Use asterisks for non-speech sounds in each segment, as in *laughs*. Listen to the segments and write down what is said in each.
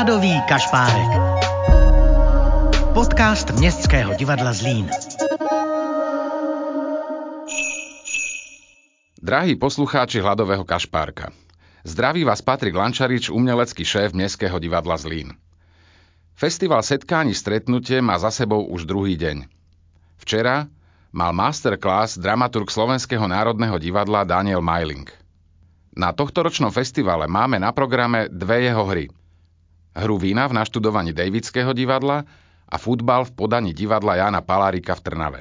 Hladový kašpárek. Podcast Městského divadla Zlín. Drahí poslucháči Hladového kašpárka. Zdraví vás Patrik Lančarič, umelecký šéf Mestského divadla Zlín. Festival setkání stretnutie má za sebou už druhý deň. Včera mal masterclass dramaturg Slovenského národného divadla Daniel Meiling. Na tohtoročnom festivale máme na programe dve jeho hry – hru vína v naštudovaní Davidského divadla a futbal v podaní divadla Jana Palárika v Trnave.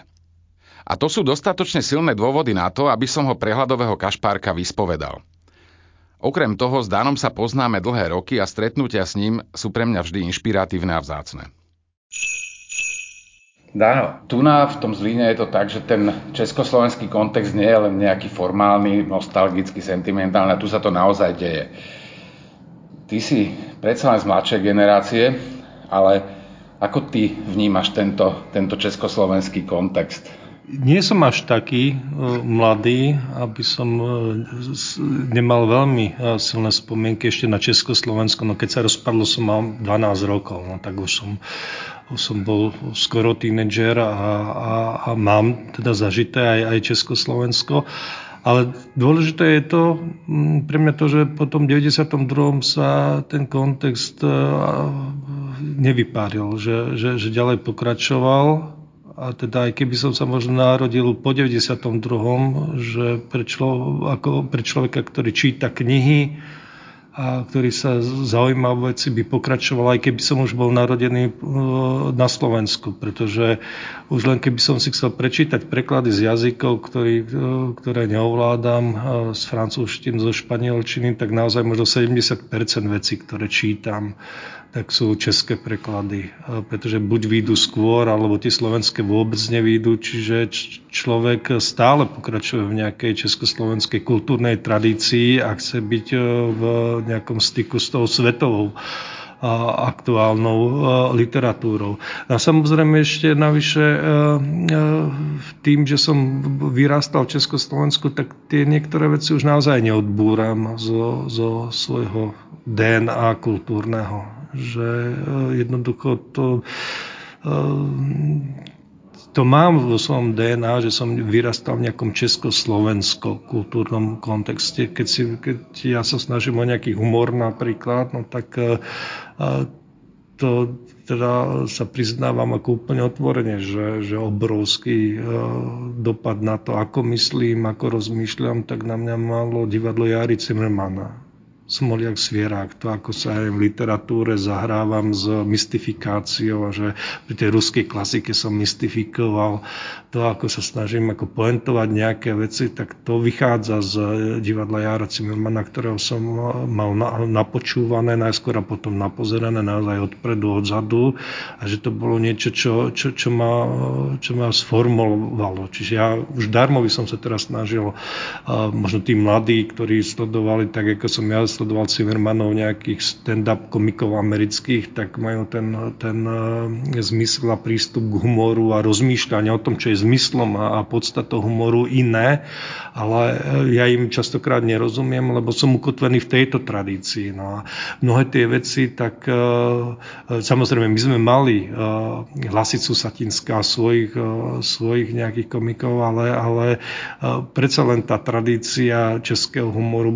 A to sú dostatočne silné dôvody na to, aby som ho prehľadového kašpárka vyspovedal. Okrem toho s Danom sa poznáme dlhé roky a stretnutia s ním sú pre mňa vždy inšpiratívne a vzácne. Dano, tu na v tom Zlíne je to tak, že ten československý kontext nie je len nejaký formálny, nostalgický, sentimentálny, a tu sa to naozaj deje. Ty si predsa len z mladšej generácie, ale ako ty vnímaš tento, tento československý kontext? Nie som až taký uh, mladý, aby som uh, nemal veľmi uh, silné spomienky ešte na Československo. No keď sa rozpadlo, som mal 12 rokov, no tak už som, už som bol skoro tínedžer a, a, a mám teda zažité aj, aj Československo. Ale dôležité je to mm, pre mňa to, že po tom 92. sa ten kontext e, nevypáril, že, že, že ďalej pokračoval a teda aj keby som sa možno narodil po 92., že pre, člo, ako pre človeka, ktorý číta knihy, a ktorý sa zaujíma o veci, by pokračoval, aj keby som už bol narodený e, na Slovensku, pretože už len keby som si chcel prečítať preklady z jazykov, ktorý, e, ktoré neovládam, e, z francúzštiny, zo španielčiny, tak naozaj možno 70% vecí, ktoré čítam, tak sú české preklady, pretože buď výjdu skôr, alebo tie slovenské vôbec nevídu, čiže človek stále pokračuje v nejakej československej kultúrnej tradícii a chce byť v nejakom styku s tou svetovou aktuálnou literatúrou. A samozrejme ešte navyše tým, že som vyrastal v Československu, tak tie niektoré veci už naozaj neodbúram zo, zo svojho DNA kultúrneho. Že jednoducho to to mám vo svojom DNA, že som vyrastal v nejakom československo-kultúrnom kontexte. Keď, si, keď ja sa snažím o nejaký humor napríklad, no tak eh, to teda sa priznávam ako úplne otvorene, že, že obrovský eh, dopad na to, ako myslím, ako rozmýšľam, tak na mňa malo divadlo Jari Zimmermana Smoliak Svierák, to ako sa aj v literatúre zahrávam s mystifikáciou a že pri tej ruskej klasike som mystifikoval to, ako sa snažím ako poentovať nejaké veci, tak to vychádza z divadla Jara Cimmermana, ktorého som mal napočúvané najskôr a potom napozerané naozaj odpredu, odzadu a že to bolo niečo, čo, čo, čo, ma, čo ma sformulovalo. Čiže ja už darmo by som sa teraz snažil možno tí mladí, ktorí sledovali tak, ako som ja sledoval Zimmermanov nejakých stand-up komikov amerických, tak majú ten, ten e, zmysel a prístup k humoru a rozmýšľanie o tom, čo je zmyslom a, a podstatou humoru iné, ale e, ja im častokrát nerozumiem, lebo som ukotvený v tejto tradícii. No a mnohé tie veci, tak e, samozrejme my sme mali Hlasicu Satinská svojich, svojich nejakých komikov, ale, ale predsa len tá tradícia českého humoru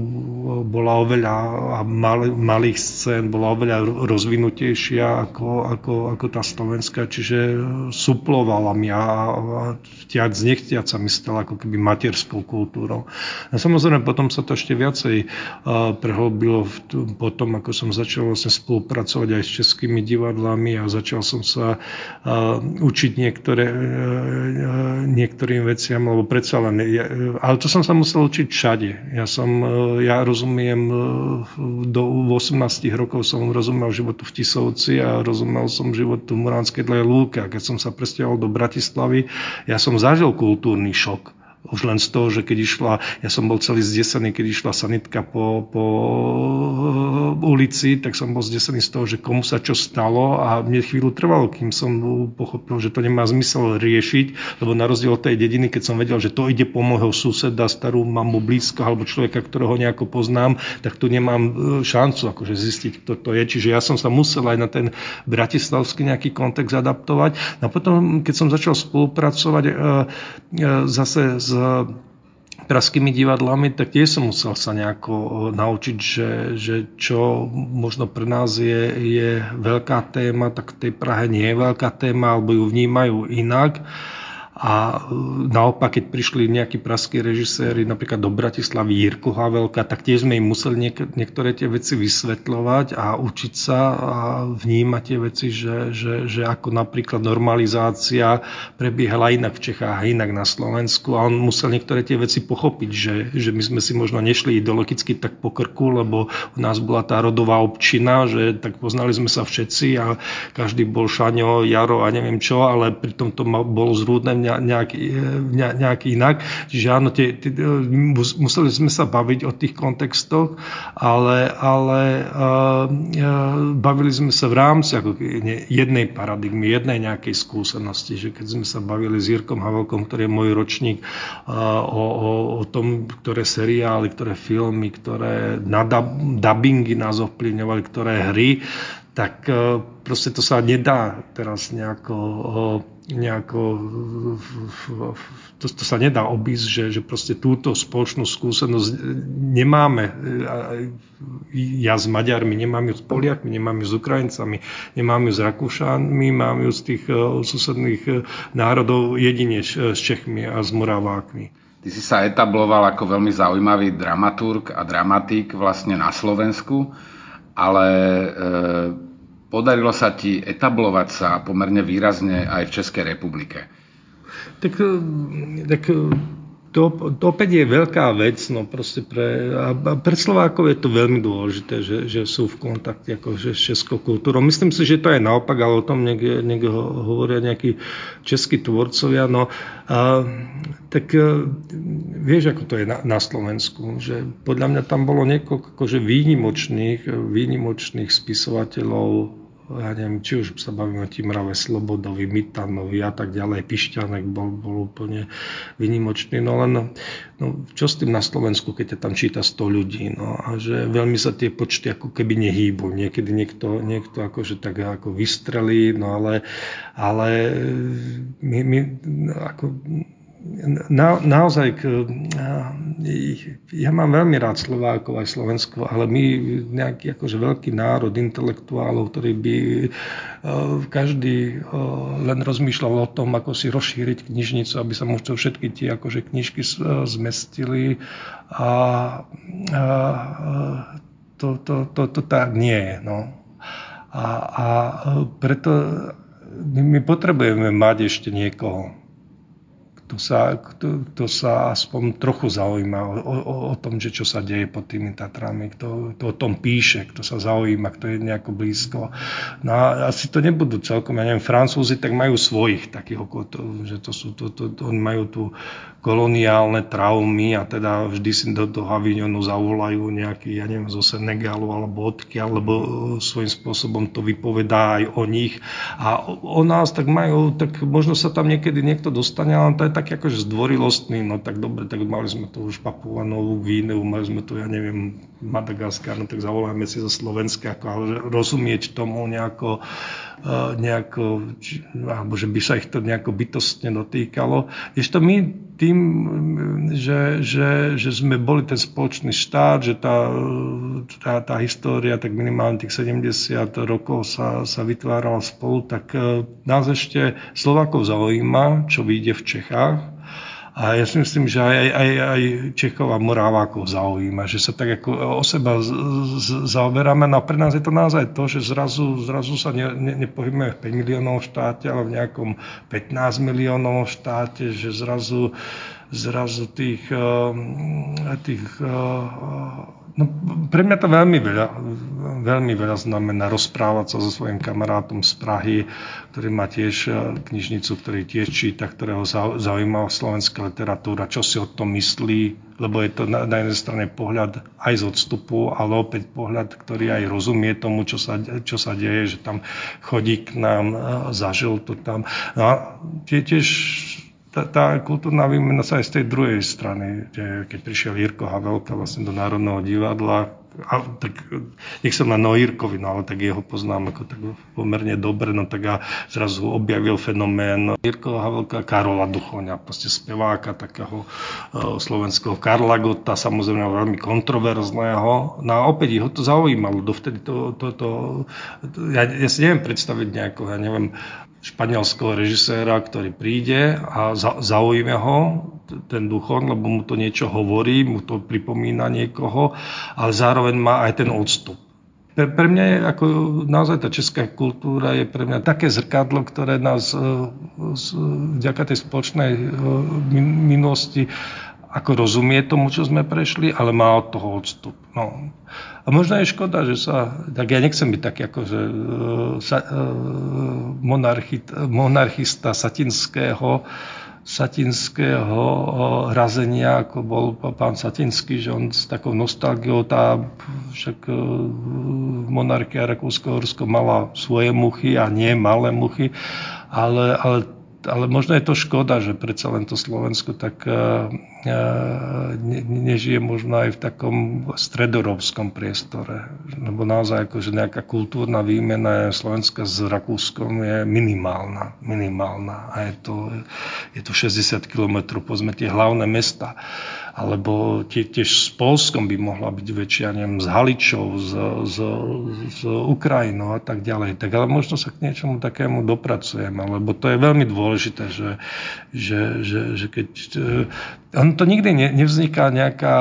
bola oveľa a mal, malých scén bola oveľa rozvinutejšia ako, ako, ako tá slovenská, čiže suplovala mi a, a tiac nechtiac sa mi stala ako keby materskou kultúrou. A samozrejme potom sa to ešte viacej uh, prehlbilo v, potom, ako som začal vlastne spolupracovať aj s českými divadlami a začal som sa uh, učiť niektoré, uh, niektorým veciam, lebo predsa len, ja, ale to som sa musel učiť všade. Ja som, ja rozumiem do 18 rokov som rozumel životu v Tisovci a rozumel som životu v Muránskej dlej lúke. A keď som sa presťahoval do Bratislavy, ja som zažil kultúrny šok Už len z toho, že keď išla, ja som bol celý zdesený, keď išla sanitka po, po ulici, tak som bol zdesený z toho, že komu sa čo stalo a mne chvíľu trvalo, kým som pochopil, že to nemá zmysel riešiť, lebo na rozdiel od tej dediny, keď som vedel, že to ide po môjho suseda, starú mamu blízko alebo človeka, ktorého nejako poznám, tak tu nemám e, šancu akože zistiť, kto to je. Čiže ja som sa musel aj na ten bratislavský nejaký kontext adaptovať. A potom, keď som začal spolupracovať e, e, zase s praskými divadlami, tak tiež som musel sa nejako naučiť, že, že čo možno pre nás je, je veľká téma, tak v tej Prahe nie je veľká téma, alebo ju vnímajú inak. A e, naopak, keď prišli nejakí praskí režiséri, napríklad do Bratislavy Jirko Havelka, tak tiež sme im museli niek- niektoré tie veci vysvetľovať a učiť sa a vnímať tie veci, že, že, že ako napríklad normalizácia prebiehala inak v Čechách a inak na Slovensku. A on musel niektoré tie veci pochopiť, že, že my sme si možno nešli ideologicky tak po krku, lebo u nás bola tá rodová občina, že tak poznali sme sa všetci a každý bol Šaňo, Jaro a neviem čo, ale pritom to bolo zrúdne nejak, nejak inak. Čiže áno, tie, tie, museli sme sa baviť o tých kontextoch, ale, ale uh, bavili sme sa v rámci ako jednej paradigmy, jednej nejakej skúsenosti, že keď sme sa bavili s Jirkom Havelkom, ktorý je môj ročník, uh, o, o, o tom, ktoré seriály, ktoré filmy, ktoré na dubbingy nás ovplyvňovali, ktoré hry, tak proste to sa nedá teraz nejako nejako, to, to sa nedá obísť, že, že proste túto spoločnú skúsenosť nemáme. Ja s Maďarmi, nemám ju s Poliakmi, nemám ju s Ukrajincami, nemám ju s Rakúšanmi, mám ju z tých eh, susedných eh, národov jedine s Čechmi a s Moravákmi. Ty si sa etabloval ako veľmi zaujímavý dramaturg a dramatik vlastne na Slovensku, ale e, podarilo sa ti etablovať sa pomerne výrazne aj v Českej republike. Tak, eh, tak eh, to, to opäť je veľká vec, no proste pre, a pre Slovákov je to veľmi dôležité, že, že sú v kontakte akože s českou kultúrou. Myslím si, že to je naopak, ale o tom niekde, niekde hovoria nejakí českí tvorcovia. No, a, tak eh, vieš, ako to je na, na Slovensku, že podľa mňa tam bolo niekoľko akože výnimočných, výnimočných spisovateľov, ja neviem, či už sa bavíme o Timrave Slobodovi, Mitanovi a tak ďalej, Pišťanek bol, bol úplne vynimočný, no len no, čo s tým na Slovensku, keď ťa tam číta 100 ľudí, no a že veľmi sa tie počty ako keby nehýbu, niekedy niekto, niekto akože tak ako vystrelí, no ale, ale my, my ako na, naozaj, ja mám veľmi rád Slovákov aj Slovensko, ale my nejaký akože veľký národ intelektuálov, ktorý by každý len rozmýšľal o tom, ako si rozšíriť knižnicu, aby sa mu všetky tie akože knižky zmestili a, a to, to, to, to tak nie je. No. A, a preto my, my potrebujeme mať ešte niekoho, kto sa, kto, kto sa aspoň trochu zaujíma o, o, o tom, že čo sa deje pod tými Tatrami, kto, kto o tom píše, kto sa zaujíma, kto je nejako blízko. No a asi to nebudú celkom, ja neviem, Francúzi tak majú svojich takých, že to sú, to, to, to, oni majú tu koloniálne traumy a teda vždy si do toho Avignonu zavolajú nejaký, ja neviem, zo Senegalu alebo odkiaľ, lebo svojím spôsobom to vypovedá aj o nich. A o nás tak majú, tak možno sa tam niekedy niekto dostane, ale to je taký akože zdvorilostný, no tak dobre, tak mali sme tu už Papua Novú Gvíneu, mali sme tu, ja neviem, Madagaskar, no tak zavoláme si zo Slovenska, ako, ale rozumieť tomu nejako, nejako či, alebo že by sa ich to nejako bytostne dotýkalo. Ešte my tým, že, že, že sme boli ten spoločný štát, že tá, tá, tá história, tak minimálne tých 70 rokov sa, sa vytvárala spolu, tak e, nás ešte Slovákov zaujíma, čo vyjde v Čechách. A ja si myslím, že aj, aj, aj Čechov a Morávákov zaujíma, že sa tak ako o seba z, z, zaoberáme. No a pre nás je to naozaj to, že zrazu, zrazu sa ne, ne, nepohybujeme v 5 miliónov štáte, ale v nejakom 15 miliónov štáte, že zrazu, zrazu tých, ehm, tých ehm, No, pre mňa to veľmi veľa, veľmi veľa znamená rozprávať sa so svojím kamarátom z Prahy, ktorý má tiež e, knižnicu, ktorý tiež číta, ktorého zaujíma slovenská literatúra, čo si o tom myslí, lebo je to na, na jednej strane pohľad aj z odstupu, ale opäť pohľad, ktorý aj rozumie tomu, čo sa, čo sa deje, že tam chodí k nám, zažil to tam. No a tiež tá, tá kultúrna výmena sa aj z tej druhej strany, keď prišiel Jirko Havelka vlastne do Národného divadla, a tak nech som na Noírkovi, no ale tak jeho poznám ako tak pomerne dobre, no tak a zrazu objavil fenomén Jirko Havelka, Karola Duchoňa, proste speváka takého uh, slovenského Karla Gota, samozrejme veľmi kontroverzného. No a opäť ho to zaujímalo, dovtedy to, to, to, to ja, ja si neviem predstaviť nejako, ja neviem, španielského režiséra, ktorý príde a zaujíme ho ten duchon, lebo mu to niečo hovorí, mu to pripomína niekoho, ale zároveň má aj ten odstup. Pre, pre mňa je ako naozaj tá česká kultúra je pre mňa také zrkadlo, ktoré nás e, vďaka tej spoločnej e, minulosti ako rozumie tomu, čo sme prešli, ale má od toho odstup. No. A možno je škoda, že sa, tak ja nechcem byť taký ako, že uh, sa, uh, monarchit, monarchista satinského, satinského razenia, ako bol pán Satinský, že on s takou nostalgiou, tá však monarchia Rakúsko-Horsko mala svoje muchy a nie malé muchy, ale, ale ale možno je to škoda, že predsa len to Slovensko tak nežije možno aj v takom stredorovskom priestore. Lebo naozaj akože nejaká kultúrna výmena Slovenska s Rakúskom je minimálna. Minimálna. A je to, je to 60 km, povedzme tie hlavné mesta alebo tie, tiež s Polskom by mohla byť väčšia, neviem, s Haličou, s, s, s Ukrajinou a tak ďalej. Tak ale možno sa k niečomu takému dopracujeme, lebo to je veľmi dôležité, že, že, že, že keď... Eh, on to nikdy ne, nevzniká nejaká,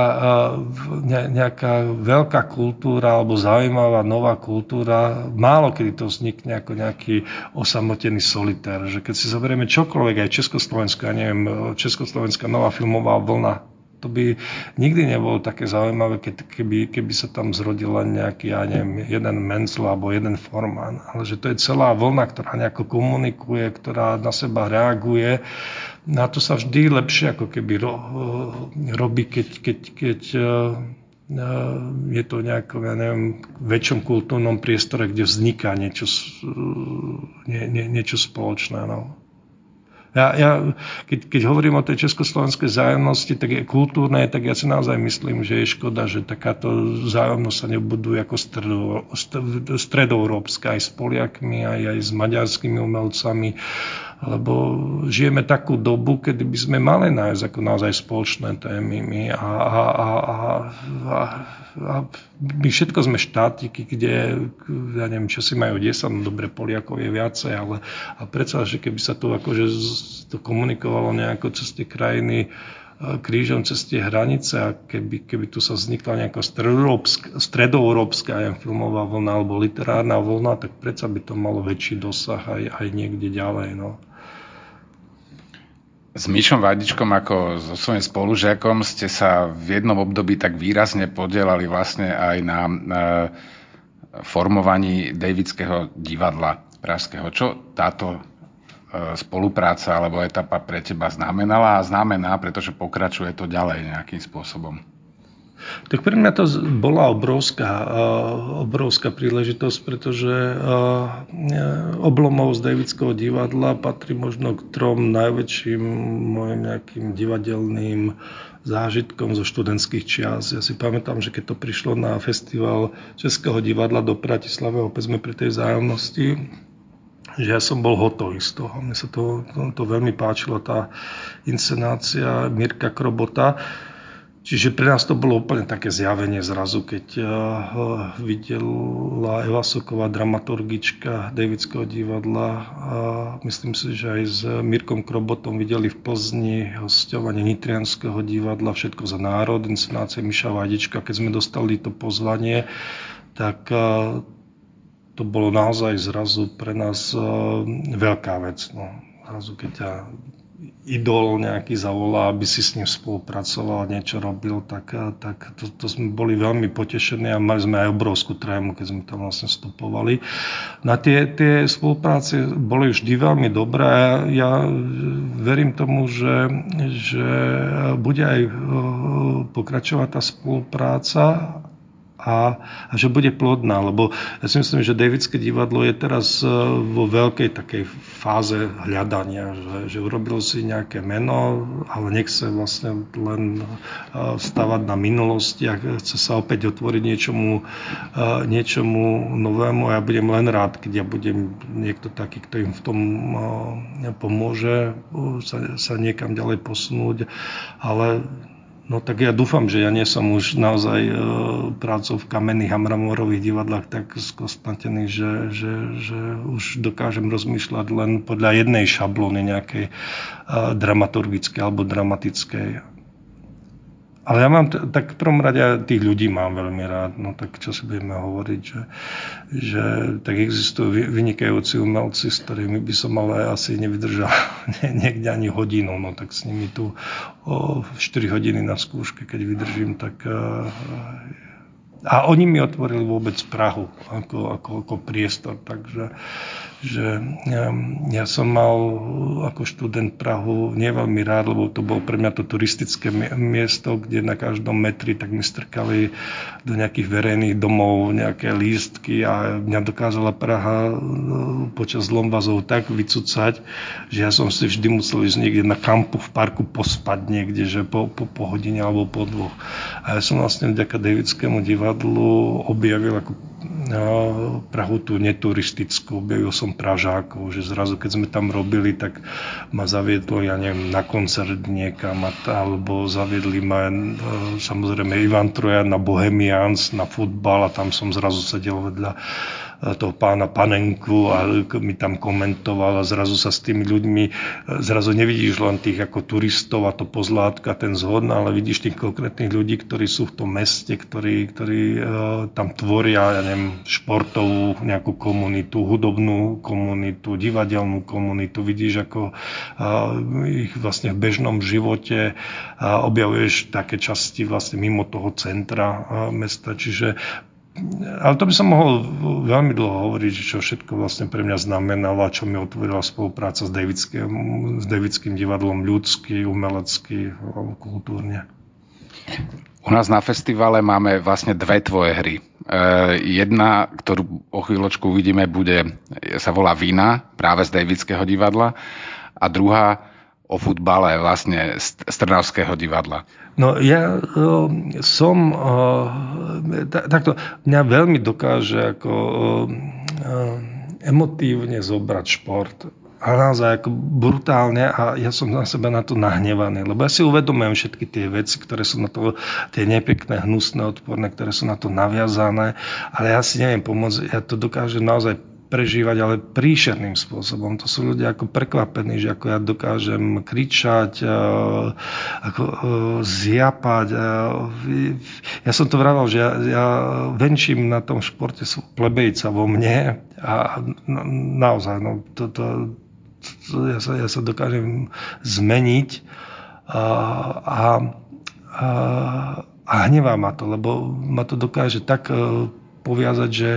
ne, nejaká veľká kultúra alebo zaujímavá nová kultúra. Málo kedy to vznikne ako nejaký osamotený solitér. Že keď si zoberieme čokoľvek, aj Československo, ja neviem, Československá nová filmová vlna, to by nikdy nebolo také zaujímavé, keby, keby sa tam zrodil len nejaký, ja neviem, jeden Mencel alebo jeden Forman, ale že to je celá vlna, ktorá nejako komunikuje, ktorá na seba reaguje. Na to sa vždy lepšie ako keby ro, robí, keď, keď, keď e, je to nejakom, ja neviem, väčšom kultúrnom priestore, kde vzniká niečo, nie, nie, niečo spoločné. No. Ja, ja keď, keď hovorím o tej československej zájomnosti, tak je kultúrnej, tak ja si naozaj myslím, že je škoda, že takáto zájomnosť sa nebuduje ako stredoeurópska aj s Poliakmi, aj, aj s maďarskými umelcami lebo žijeme takú dobu, kedy by sme mali nájsť ako naozaj spoločné témy. My a, a, a, a, a, a my všetko sme štátiky, kde, ja neviem, čo si majú 10, no dobre, Poliakov je viacej, ale a predsa, že keby sa to akože to komunikovalo nejako cez tie krajiny, e, krížom cez tie hranice a keby, keby tu sa vznikla nejaká stredoeurópska aj filmová vlna alebo literárna vlna, tak predsa by to malo väčší dosah aj, aj niekde ďalej. No s Mišom Vadičkom ako so svojím spolužiakom ste sa v jednom období tak výrazne podielali vlastne aj na, na formovaní Davidského divadla pražského. Čo táto e, spolupráca alebo etapa pre teba znamenala a znamená, pretože pokračuje to ďalej nejakým spôsobom? Tak pre mňa to bola obrovská, obrovská príležitosť, pretože oblomov z Davidského divadla patrí možno k trom najväčším mojim nejakým divadelným zážitkom zo študentských čias. Ja si pamätám, že keď to prišlo na festival Českého divadla do Bratislavy, opäť sme pri tej vzájomnosti, že ja som bol hotový z toho. Mne sa to, to, to veľmi páčilo, tá inscenácia Mirka Krobota. Čiže pre nás to bolo úplne také zjavenie zrazu, keď uh, videla Eva Soková, dramaturgička Davidského divadla a myslím si, že aj s Mirkom Krobotom videli v Plzni hostovanie Nitrianského divadla Všetko za národ, inscenácie Miša Vadička. Keď sme dostali to pozvanie, tak uh, to bolo naozaj zrazu pre nás veľká vec. No. Zrazu, keď ťa idol nejaký zavolá, aby si s ním spolupracoval, niečo robil, tak, tak to, to sme boli veľmi potešení a mali sme aj obrovskú trému, keď sme tam vlastne vstupovali. Na tie, tie spolupráce boli vždy veľmi dobré ja verím tomu, že, že bude aj pokračovať tá spolupráca a, a že bude plodná, lebo ja si myslím, že Davidské divadlo je teraz e, vo veľkej takej fáze hľadania, že, že urobil si nejaké meno, ale nechce vlastne len e, stavať na minulosti a chce sa opäť otvoriť niečomu, e, niečomu novému a ja budem len rád, keď ja budem niekto taký, kto im v tom pomôže sa, sa niekam ďalej posunúť, ale No tak ja dúfam, že ja nie som už naozaj e, prácou v kamenných a mramorových divadlách tak skostnatený, že, že, že už dokážem rozmýšľať len podľa jednej šablóny nejakej e, dramaturgickej alebo dramatickej. Ale ja mám, tak v prvom rade tých ľudí mám veľmi rád, no tak čo si budeme hovoriť, že, že tak existujú vynikajúci umelci, s ktorými by som ale asi nevydržal *laughs* niekde ani hodinu, no tak s nimi tu o 4 hodiny na skúške, keď vydržím, tak a oni mi otvorili vôbec Prahu ako, ako, ako priestor, takže že ja, ja som mal ako študent Prahu nie veľmi rád, lebo to bolo pre mňa to turistické miesto, kde na každom metri tak mi strkali do nejakých verejných domov nejaké lístky a mňa dokázala Praha e, počas lombazov tak vycúcať, že ja som si vždy musel ísť niekde na kampu v parku pospať niekde, že po, po, po hodine alebo po dvoch. A ja som vlastne vďaka Davidskému divadlu objavil ako Prahu tú neturistickú, objavil som Pražákov, že zrazu keď sme tam robili, tak ma zaviedlo, ja neviem, na koncert niekam, alebo zaviedli ma e, samozrejme Ivan Trojan na Bohemians, na futbal a tam som zrazu sedel vedľa toho pána Panenku a mi tam komentoval a zrazu sa s tými ľuďmi, zrazu nevidíš len tých ako turistov a to pozlátka, ten zhod, ale vidíš tých konkrétnych ľudí, ktorí sú v tom meste, ktorí, ktorí uh, tam tvoria, ja neviem, športovú nejakú komunitu, hudobnú komunitu, divadelnú komunitu, vidíš ako uh, ich vlastne v bežnom živote uh, objavuješ také časti vlastne mimo toho centra mesta, čiže ale to by som mohol veľmi dlho hovoriť, čo všetko vlastne pre mňa znamenalo a čo mi otvorila spolupráca s Davidským, s Davidským divadlom ľudský, umelecký, kultúrne. U nás na festivale máme vlastne dve tvoje hry. E, jedna, ktorú o chvíľočku uvidíme, bude, sa volá Vina, práve z Davidského divadla. A druhá o futbale vlastne z Trnavského divadla. No ja uh, som, uh, takto, mňa veľmi dokáže ako uh, emotívne zobrať šport a naozaj ako brutálne a ja som na seba na to nahnevaný, lebo ja si uvedomujem všetky tie veci, ktoré sú na to, tie nepekné, hnusné, odporné, ktoré sú na to naviazané, ale ja si neviem pomôcť, ja to dokážem naozaj prežívať, ale príšerným spôsobom. To sú ľudia ako prekvapení, že ako ja dokážem kričať, e, ako e, zjapať. E, ja som to vravel, že ja, ja venčím na tom športe sú plebejca vo mne a naozaj, no, to, to, to, ja, sa, ja sa dokážem zmeniť a, a, a, a hnevá ma to, lebo ma to dokáže tak poviazať, že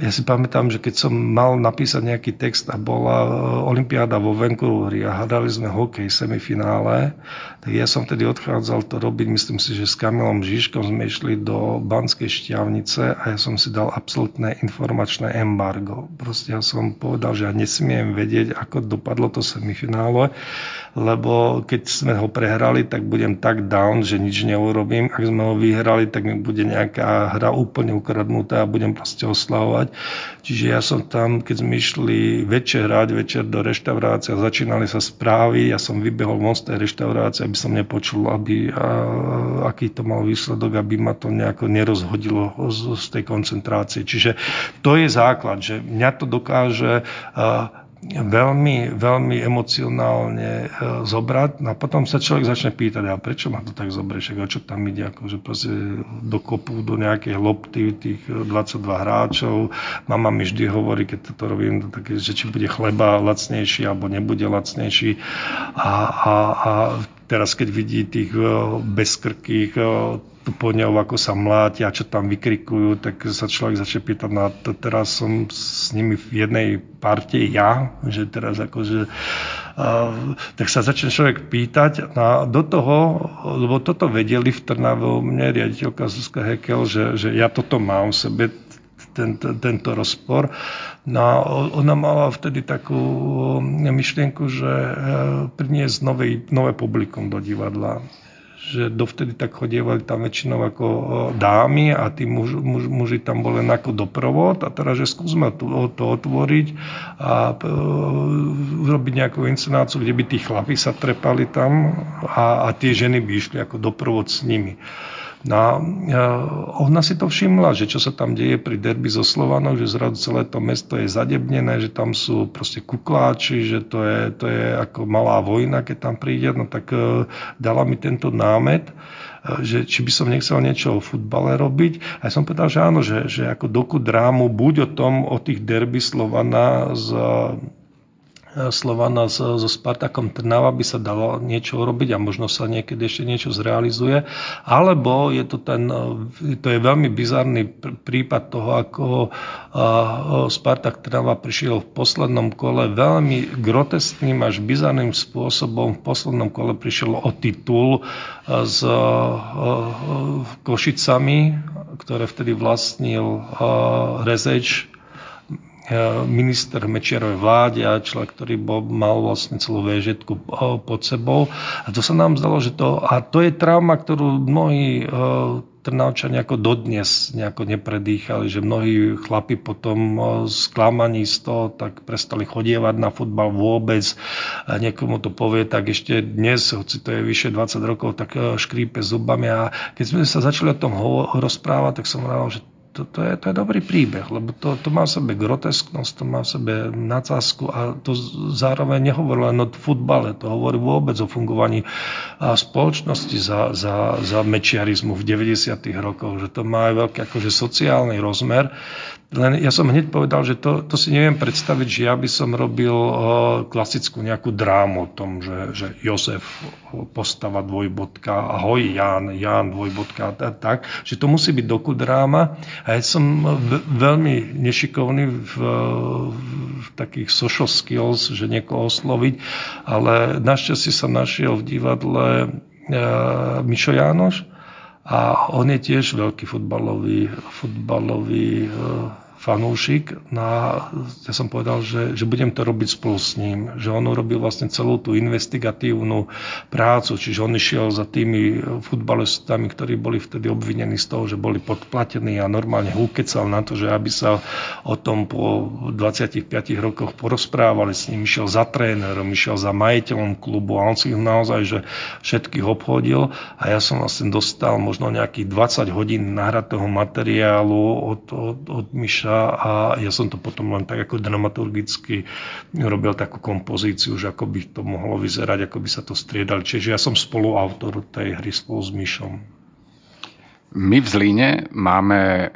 ja si pamätám, že keď som mal napísať nejaký text a bola e, Olympiáda vo Vancouveri a hľadali sme hokej semifinále, tak ja som tedy odchádzal to robiť, myslím si, že s Kamilom Žižkom sme išli do Banskej šťavnice a ja som si dal absolútne informačné embargo. Proste ja som povedal, že ja nesmiem vedieť, ako dopadlo to semifinále, lebo keď sme ho prehrali, tak budem tak down, že nič neurobím. Ak sme ho vyhrali, tak mi bude nejaká hra úplne ukradnutá a budem proste oslavovať. Čiže ja som tam, keď sme išli večer hrať, večer do reštaurácie a začínali sa správy, ja som vybehol von z tej reštaurácie, aby som nepočul, aby, a, aký to mal výsledok, aby ma to nejako nerozhodilo z, z tej koncentrácie. Čiže to je základ, že mňa to dokáže a, veľmi, veľmi emocionálne zobrať. No a potom sa človek začne pýtať, a prečo ma to tak zoberie, však čo tam ide, akože proste do kopu, do nejakej lopty, tých 22 hráčov. Mama mi vždy hovorí, keď toto robím, také, že či bude chleba lacnejší alebo nebude lacnejší. A, a, a teraz keď vidí tých bezkrkých poňov, ako sa mlátia, čo tam vykrikujú, tak sa človek začne pýtať, no to teraz som s nimi v jednej parte ja, že teraz akože Uh, tak sa začne človek pýtať no a do toho, lebo toto vedeli v Trnave u mne riaditeľka Zuzka Hekel, že, že ja toto mám v sebe, tento, tento rozpor. No ona mala vtedy takú myšlienku, že e, priniesť nové, nové publikum do divadla že dovtedy tak chodievali tam väčšinou ako dámy a tí muž, muž, muži tam boli len ako doprovod a teraz, že skúsme to, to otvoriť a e, urobiť nejakú inscenáciu, kde by tí chlapi sa trepali tam a, a tie ženy by išli ako doprovod s nimi. No a ona si to všimla, že čo sa tam deje pri derby so Slovanou, že zrazu celé to mesto je zadebnené, že tam sú proste kukláči, že to je, to je ako malá vojna, keď tam príde, no tak e, dala mi tento námet, e, že či by som nechcel niečo o futbale robiť. A ja som povedal, že áno, že, že ako doku drámu buď o tom, o tých derby Slovana z Slovana so, so Spartakom Trnava by sa dalo niečo urobiť a možno sa niekedy ešte niečo zrealizuje. Alebo je to, ten, to je veľmi bizarný prípad toho, ako Spartak Trnava prišiel v poslednom kole veľmi groteskným až bizarným spôsobom. V poslednom kole prišiel o titul s Košicami, ktoré vtedy vlastnil Rezeč E, minister Mečiarovej vláde a človek, ktorý bol, mal vlastne celú VŽetku e, pod sebou. A to sa nám zdalo, že to, a to je trauma, ktorú mnohí e, Trnavčania ako dodnes nejako nepredýchali, že mnohí chlapi potom sklamaní z toho, tak prestali chodievať na futbal vôbec. A niekomu to povie, tak ešte dnes, hoci to je vyše 20 rokov, tak škrípe zubami. A keď sme sa začali o tom rozprávať, tak som hovoril, že to, to, je, to je dobrý príbeh, lebo to, to má v sebe grotesknosť, to má v sebe nadsázku a to zároveň nehovorí len o futbale, to hovorí vôbec o fungovaní spoločnosti za, za, za mečiarizmu v 90. rokoch, že to má aj veľký akože sociálny rozmer. Len ja som hneď povedal, že to, to si neviem predstaviť, že ja by som robil klasickú nejakú drámu o tom, že, že Jozef postava dvojbodka, ahoj Jan, Jan dvojbodka, tak, že to musí byť doku dráma. A ja som veľmi nešikovný v, v takých social skills, že niekoho osloviť, ale našťastie sa našiel v divadle e, Mišo Jánoš a on je tiež veľký futbalový, futbalový e, fanúšik. No a ja som povedal, že, že budem to robiť spolu s ním. Že on urobil vlastne celú tú investigatívnu prácu, čiže on išiel za tými futbalistami, ktorí boli vtedy obvinení z toho, že boli podplatení a normálne húkecal na to, že aby sa o tom po 25 rokoch porozprávali s ním. Išiel za trénerom, išiel za majiteľom klubu a on si ich naozaj že všetkých obchodil a ja som vlastne dostal možno nejakých 20 hodín nahratého materiálu od, od, od Miša a ja som to potom len tak ako dramaturgicky robil takú kompozíciu, že ako by to mohlo vyzerať, ako by sa to striedali. Čiže ja som spoluautor tej hry spolu s Myšom. My v Zlíne máme e,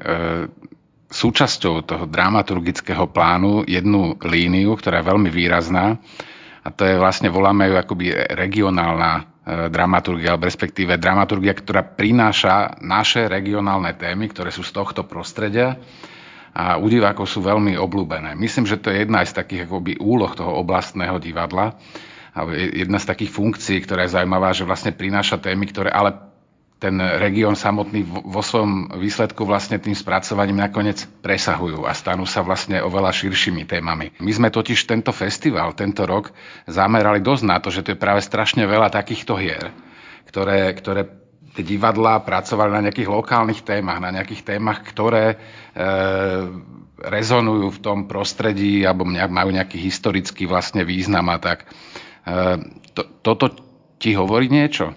súčasťou toho dramaturgického plánu jednu líniu, ktorá je veľmi výrazná a to je vlastne, voláme ju akoby regionálna e, dramaturgia, alebo respektíve dramaturgia, ktorá prináša naše regionálne témy, ktoré sú z tohto prostredia a u divákov sú veľmi obľúbené. Myslím, že to je jedna z takých akoby úloh toho oblastného divadla, jedna z takých funkcií, ktorá je zaujímavá, že vlastne prináša témy, ktoré ale ten región samotný vo svojom výsledku vlastne tým spracovaním nakoniec presahujú a stanú sa vlastne oveľa širšími témami. My sme totiž tento festival, tento rok zamerali dosť na to, že to je práve strašne veľa takýchto hier, ktoré, ktoré tie divadlá pracovali na nejakých lokálnych témach, na nejakých témach, ktoré e, rezonujú v tom prostredí alebo majú nejaký historický vlastne význam a tak. E, to, toto ti hovorí niečo?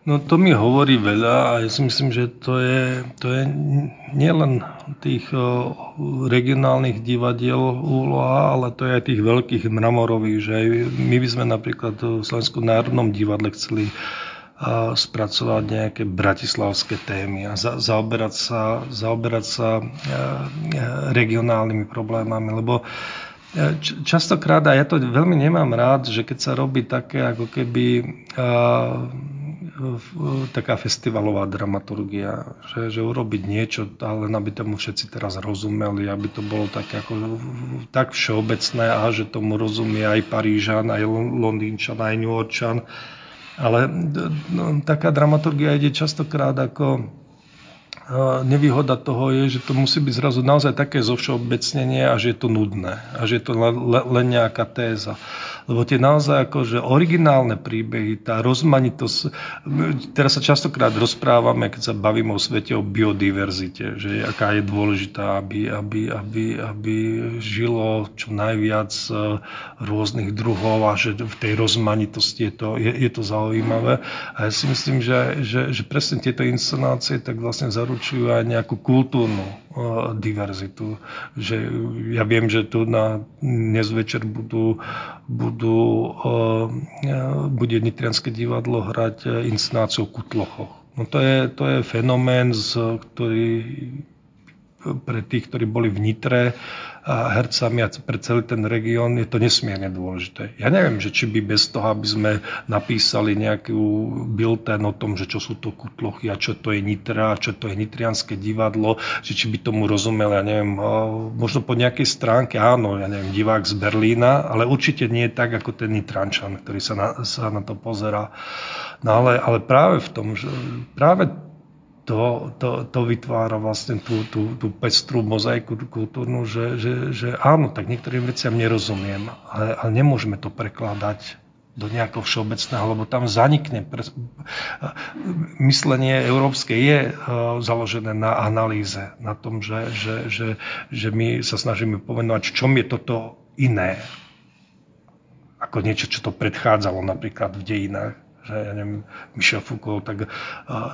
No to mi hovorí veľa a ja si myslím, že to je, to je nielen tých regionálnych divadiel úloha, ale to je aj tých veľkých mramorových, že aj my by sme napríklad v Slovenskom národnom divadle chceli spracovať nejaké bratislavské témy a za, zaoberať sa, zaoberať sa regionálnymi problémami, lebo častokrát, a ja to veľmi nemám rád, že keď sa robí také ako keby taká festivalová dramaturgia, že, že urobiť niečo, ale aby tomu všetci teraz rozumeli, aby to bolo tak, ako, tak všeobecné a že tomu rozumie aj Parížan, aj Londýnčan, aj New Yorkčan. Ale no, taká dramaturgia ide častokrát ako nevýhoda toho je, že to musí byť zrazu naozaj také zovšeobecnenie a že je to nudné a že je to len, nejaká téza. Lebo tie naozaj akože originálne príbehy, tá rozmanitosť, teraz sa častokrát rozprávame, keď sa bavíme o svete, o biodiverzite, že aká je dôležitá, aby, aby, aby, aby žilo čo najviac e, rôznych druhov a že v tej rozmanitosti je to, je, je to zaujímavé. A ja si myslím, že, že, že presne tieto inscenácie tak vlastne zaručujú aj nejakú kultúrnu e, diverzitu. Že ja viem, že tu na dnes večer budú, budú eh, bude Nitrianské divadlo hrať eh, inscenáciu Kutlochoch. No to je, to je fenomén, ktorý pre tých, ktorí boli v Nitre a hercami a pre celý ten región je to nesmierne dôležité. Ja neviem, že či by bez toho, aby sme napísali nejakú bilten o tom, že čo sú to kutlochy a čo to je Nitra čo to je Nitrianské divadlo, že či by tomu rozumeli, ja neviem, možno po nejakej stránke, áno, ja neviem, divák z Berlína, ale určite nie tak, ako ten Nitrančan, ktorý sa na, sa na to pozera. No ale, ale práve v tom, že práve to, to, to vytvára vlastne tú, tú, tú pestrú mozaiku kultúrnu, že, že, že áno, tak niektorým veciam nerozumiem, ale, ale nemôžeme to prekladať do nejakého všeobecného, lebo tam zanikne. Myslenie európske je uh, založené na analýze, na tom, že, že, že, že my sa snažíme povedať, v čom je toto iné ako niečo, čo to predchádzalo napríklad v dejinách ja neviem, Michel Foucault, tak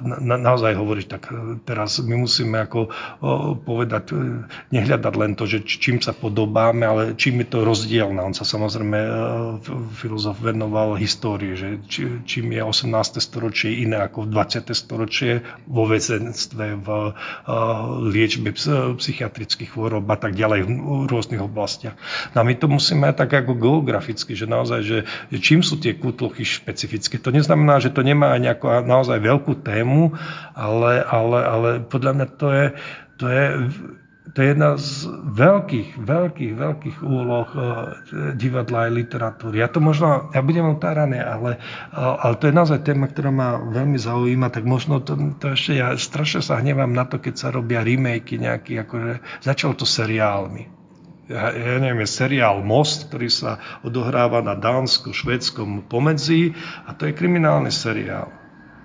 na, naozaj hovorí, tak e, teraz my musíme ako povedať, e, nehľadať len to, že čím sa podobáme, ale čím je to rozdielne. On sa samozrejme, e, filozof venoval histórii, že čím je 18. storočie iné ako 20. storočie vo väzenstve, v liečbe psychiatrických chorob a tak ďalej v rôznych oblastiach. No a my to musíme tak ako geograficky, že naozaj, že, čím sú tie kútlochy špecifické, to neznamená, že to nemá nejakú naozaj veľkú tému, ale, ale, ale podľa mňa to je, to je to je jedna z veľkých, veľkých, veľkých úloh eh, divadla aj literatúry. Ja to možno, ja budem otáraný, ale, ale to je naozaj téma, ktorá ma veľmi zaujíma, tak možno to, to ešte, ja strašne sa hnevám na to, keď sa robia remakey nejaký, akože začalo to seriálmi ja, ja neviem, je seriál Most, ktorý sa odohráva na dánsko-švedskom pomedzi a to je kriminálny seriál.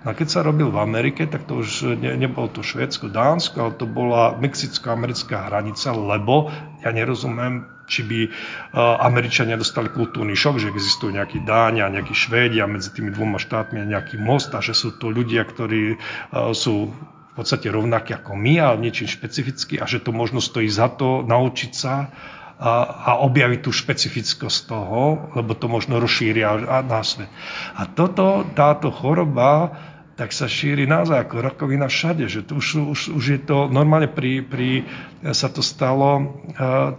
A keď sa robil v Amerike, tak to už ne, nebolo to Švédsko, Dánsko, ale to bola mexicko-americká hranica, lebo ja nerozumiem, či by uh, Američania dostali kultúrny šok, že existujú nejakí Dáňa, nejakí Švédia medzi tými dvoma štátmi a nejaký most a že sú to ľudia, ktorí uh, sú v podstate rovnaký ako my, ale niečím špecifický a že to možno stojí za to naučiť sa a, a objaviť tú špecifickosť toho, lebo to možno rozšíria na svet. A toto, táto choroba tak sa šíri naozaj ako rakovina všade. Že to už, už, už je to normálne pri, pri sa to stalo,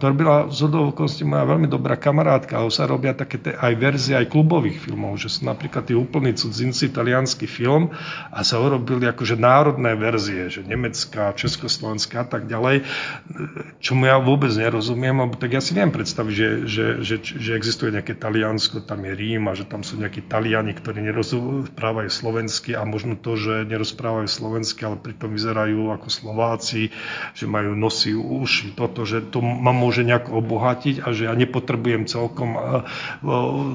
to robila z okolností moja veľmi dobrá kamarátka, ale sa robia také aj verzie aj klubových filmov, že sú napríklad tí úplní cudzinci, italianský film a sa urobili akože národné verzie, že nemecká, československá a tak ďalej, čomu ja vôbec nerozumiem, lebo tak ja si viem predstaviť, že, že, že, že existuje nejaké Taliansko, tam je Rím a že tam sú nejakí Taliani, ktorí nerozprávajú slovensky a možno to, že nerozprávajú slovensky, ale pritom vyzerajú ako Slováci, že majú nosy už toto, že to ma môže nejako obohatiť a že ja nepotrebujem celkom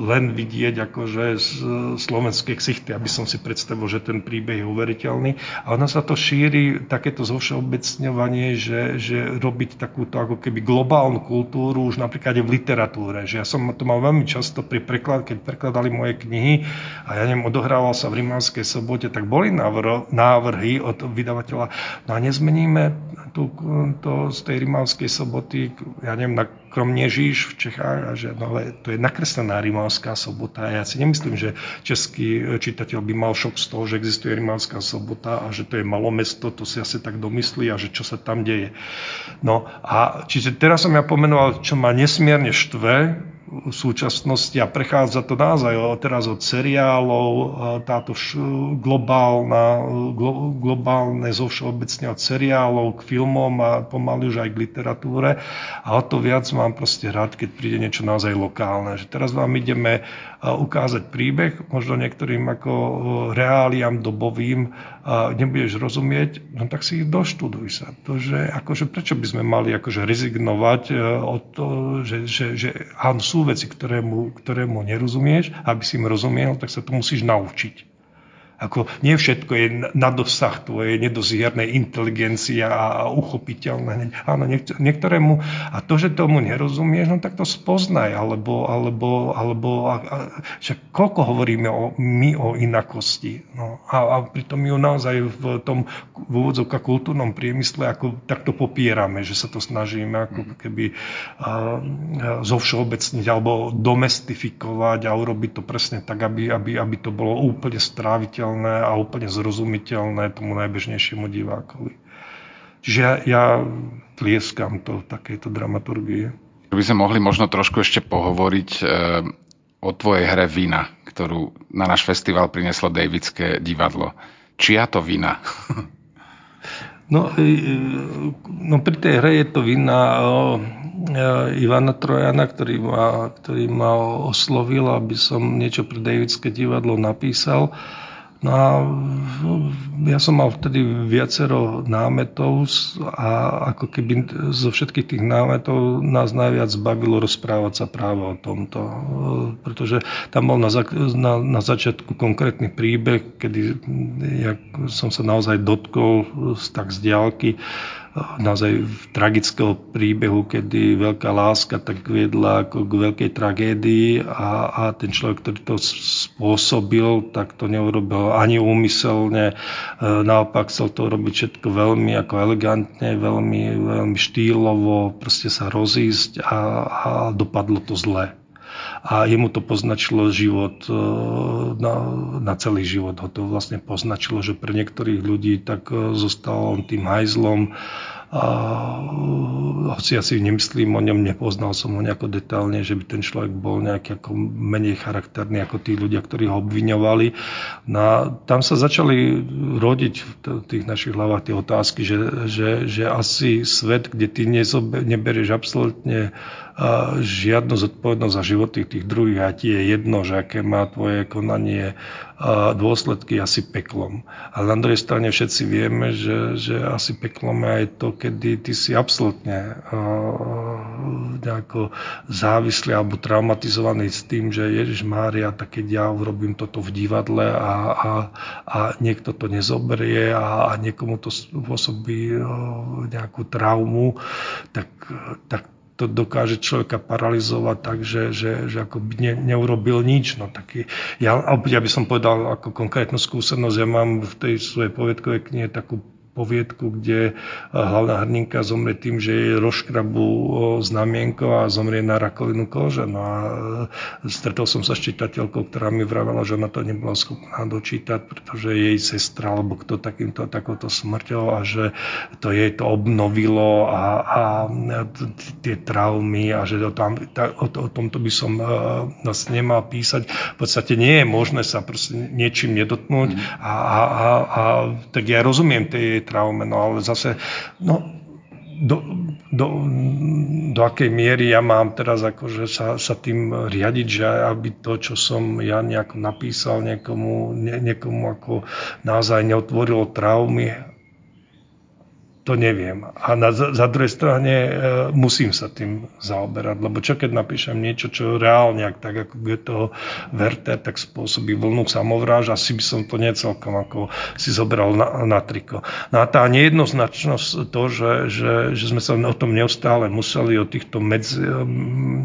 len vidieť akože slovenské ksichty, aby som si predstavil, že ten príbeh je uveriteľný. A ono sa to šíri, takéto zovšeobecňovanie, že, že robiť takúto ako keby globálnu kultúru už napríklad v literatúre. Že ja som to mal veľmi často pri preklad, keď prekladali moje knihy a ja neviem, odohrával sa v Rimavskej sobote, tak tak boli návrhy od vydavateľa, no a nezmeníme tú, to z tej Rimavskej soboty, ja neviem, na Kromnežíš v Čechách, a že, no ale to je nakreslená Rimavská sobota. Ja si nemyslím, že český čitateľ by mal šok z toho, že existuje Rimavská sobota a že to je malo mesto, to si asi tak domyslí a že čo sa tam deje. No a čiže teraz som ja pomenoval, čo ma nesmierne štve, v súčasnosti a prechádza to naozaj teraz od seriálov, táto globálna, glo, globálne zo všeobecne od seriálov k filmom a pomaly už aj k literatúre a o to viac mám proste rád, keď príde niečo naozaj lokálne. Že teraz vám ideme ukázať príbeh, možno niektorým ako reáliam dobovým nebudeš rozumieť, no tak si ich doštuduj sa. To, že akože prečo by sme mali akože rezignovať e, od to, že, že, že áno, sú veci, ktorému, ktorému nerozumieš, aby si im rozumiel, tak sa to musíš naučiť. Ako nie všetko je na dosah tvojej nedoziernej inteligencie a uchopiteľné. Áno, niektorému, a to, že tomu nerozumieš, no tak to spoznaj, alebo, alebo, alebo a, a, však koľko hovoríme o, my o inakosti. No, a, a pritom ju naozaj v tom v úvodzovka kultúrnom priemysle ako takto popierame, že sa to snažíme ako mhm. keby a, zovšeobecniť alebo domestifikovať a urobiť to presne tak, aby, aby, aby to bolo úplne stráviteľné pochopiteľné a úplne zrozumiteľné tomu najbežnejšiemu divákovi. Čiže ja, ja tlieskam to takéto dramaturgie. By sme mohli možno trošku ešte pohovoriť e, o tvojej hre Vina, ktorú na náš festival prinieslo Davidské divadlo. Čia to vina? *laughs* No, e, no pri tej hre je to vina e, Ivana Trojana, ktorý ma, ktorý ma oslovil, aby som niečo pre Davidské divadlo napísal. No a ja som mal vtedy viacero námetov a ako keby zo všetkých tých námetov nás najviac bavilo rozprávať sa práve o tomto. Pretože tam bol na, na, na začiatku konkrétny príbeh, kedy ja som sa naozaj dotkol tak z diálky naozaj tragického príbehu, kedy veľká láska tak viedla ako k veľkej tragédii a, a ten človek, ktorý to spôsobil, tak to neurobil ani úmyselne, e, naopak chcel to robiť všetko veľmi ako elegantne, veľmi, veľmi štýlovo, proste sa rozísť a, a dopadlo to zle a jemu to poznačilo život, e, na, na celý život ho to vlastne poznačilo, že pre niektorých ľudí tak e, zostal on tým hajzlom a hoci ja si nemyslím o ňom, nepoznal som ho nejako detálne, že by ten človek bol nejaký ako menej charakterný ako tí ľudia, ktorí ho obviňovali. No tam sa začali rodiť v tých našich hlavách tie otázky, že, že, že asi svet, kde ty nezobe, neberieš absolútne žiadnu zodpovednosť za životy tých druhých a ti je jedno, že aké má tvoje konanie dôsledky asi peklom. Ale na druhej strane všetci vieme, že, že asi peklom je aj to, kedy ty si absolútne nejako závislý alebo traumatizovaný s tým, že Ježiš Mária, tak keď ja urobím toto v divadle a, a, a niekto to nezoberie a, a niekomu to spôsobí nejakú traumu, tak, tak to dokáže človeka paralizovať tak, že, že, že ako by ne, neurobil nič. No, taký, ja, ja by som povedal ako konkrétnu skúsenosť, ja mám v tej svojej poviedkovej knihe takú poviedku, kde hlavná hrdinka zomrie tým, že jej rozškrabu znamienko a zomrie na rakovinu kože. No a e, stretol som sa s čitateľkou, ktorá mi vravela, že ona to nebola schopná dočítať, pretože jej sestra alebo kto takýmto takouto smrťou a že to jej to obnovilo a, a tie traumy a že o, tam, o, o tomto by som vlastne nemal písať. V podstate nie je možné sa proste niečím nedotknúť mm. a, a, a, a tak ja rozumiem tej traume. No ale zase, no, do, do, do akej miery ja mám teraz akože sa, sa tým riadiť, že aby to, čo som ja nejako napísal niekomu, nie, niekomu ako naozaj neotvorilo traumy to neviem. A na, za druhej strane e, musím sa tým zaoberať, lebo čo keď napíšem niečo, čo reálne, ak, tak ako je to Werther, tak spôsobí vlnu samovráž, asi by som to necelkom ako si zobral na, na triko. No a tá nejednoznačnosť, to, že, že, že sme sa o tom neustále museli, o týchto medzi,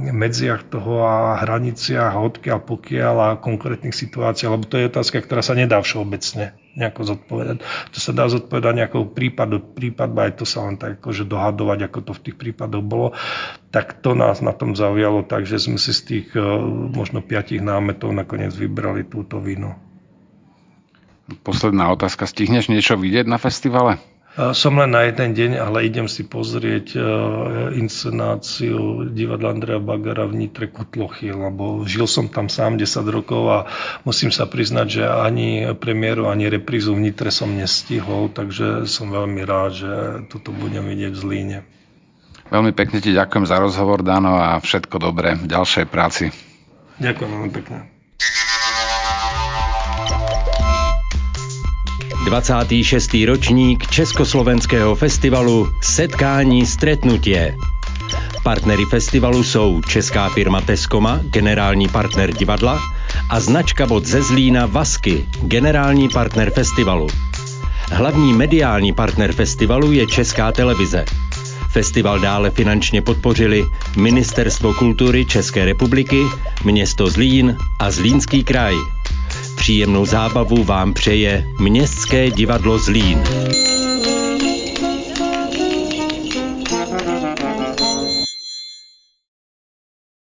medziach toho a hraniciach, odkiaľ, pokiaľ a konkrétnych situáciách, lebo to je otázka, ktorá sa nedá všeobecne nejako zodpovedať. To sa dá zodpovedať nejakou prípad od prípadu, aj to sa len tak akože dohadovať, ako to v tých prípadoch bolo. Tak to nás na tom zaujalo tak, že sme si z tých e, možno piatich námetov nakoniec vybrali túto víno. Posledná otázka. Stihneš niečo vidieť na festivale? Som len na jeden deň, ale idem si pozrieť e, inscenáciu divadla Andreja Bagara v Nitre Kutlochy, lebo žil som tam sám 10 rokov a musím sa priznať, že ani premiéru, ani reprízu v Nitre som nestihol, takže som veľmi rád, že toto budem vidieť v Zlíne. Veľmi pekne ti ďakujem za rozhovor, Dano, a všetko dobré v ďalšej práci. Ďakujem veľmi pekne. 26. ročník Československého festivalu Setkání stretnutie. Partnery festivalu jsou česká firma Teskoma, generální partner divadla, a značka bod ze Zlína Vasky, generální partner festivalu. Hlavní mediální partner festivalu je Česká televize. Festival dále finančně podpořili Ministerstvo kultury České republiky, město Zlín a Zlínský kraj. Příjemnou zábavu vám přeje Městské divadlo Zlín.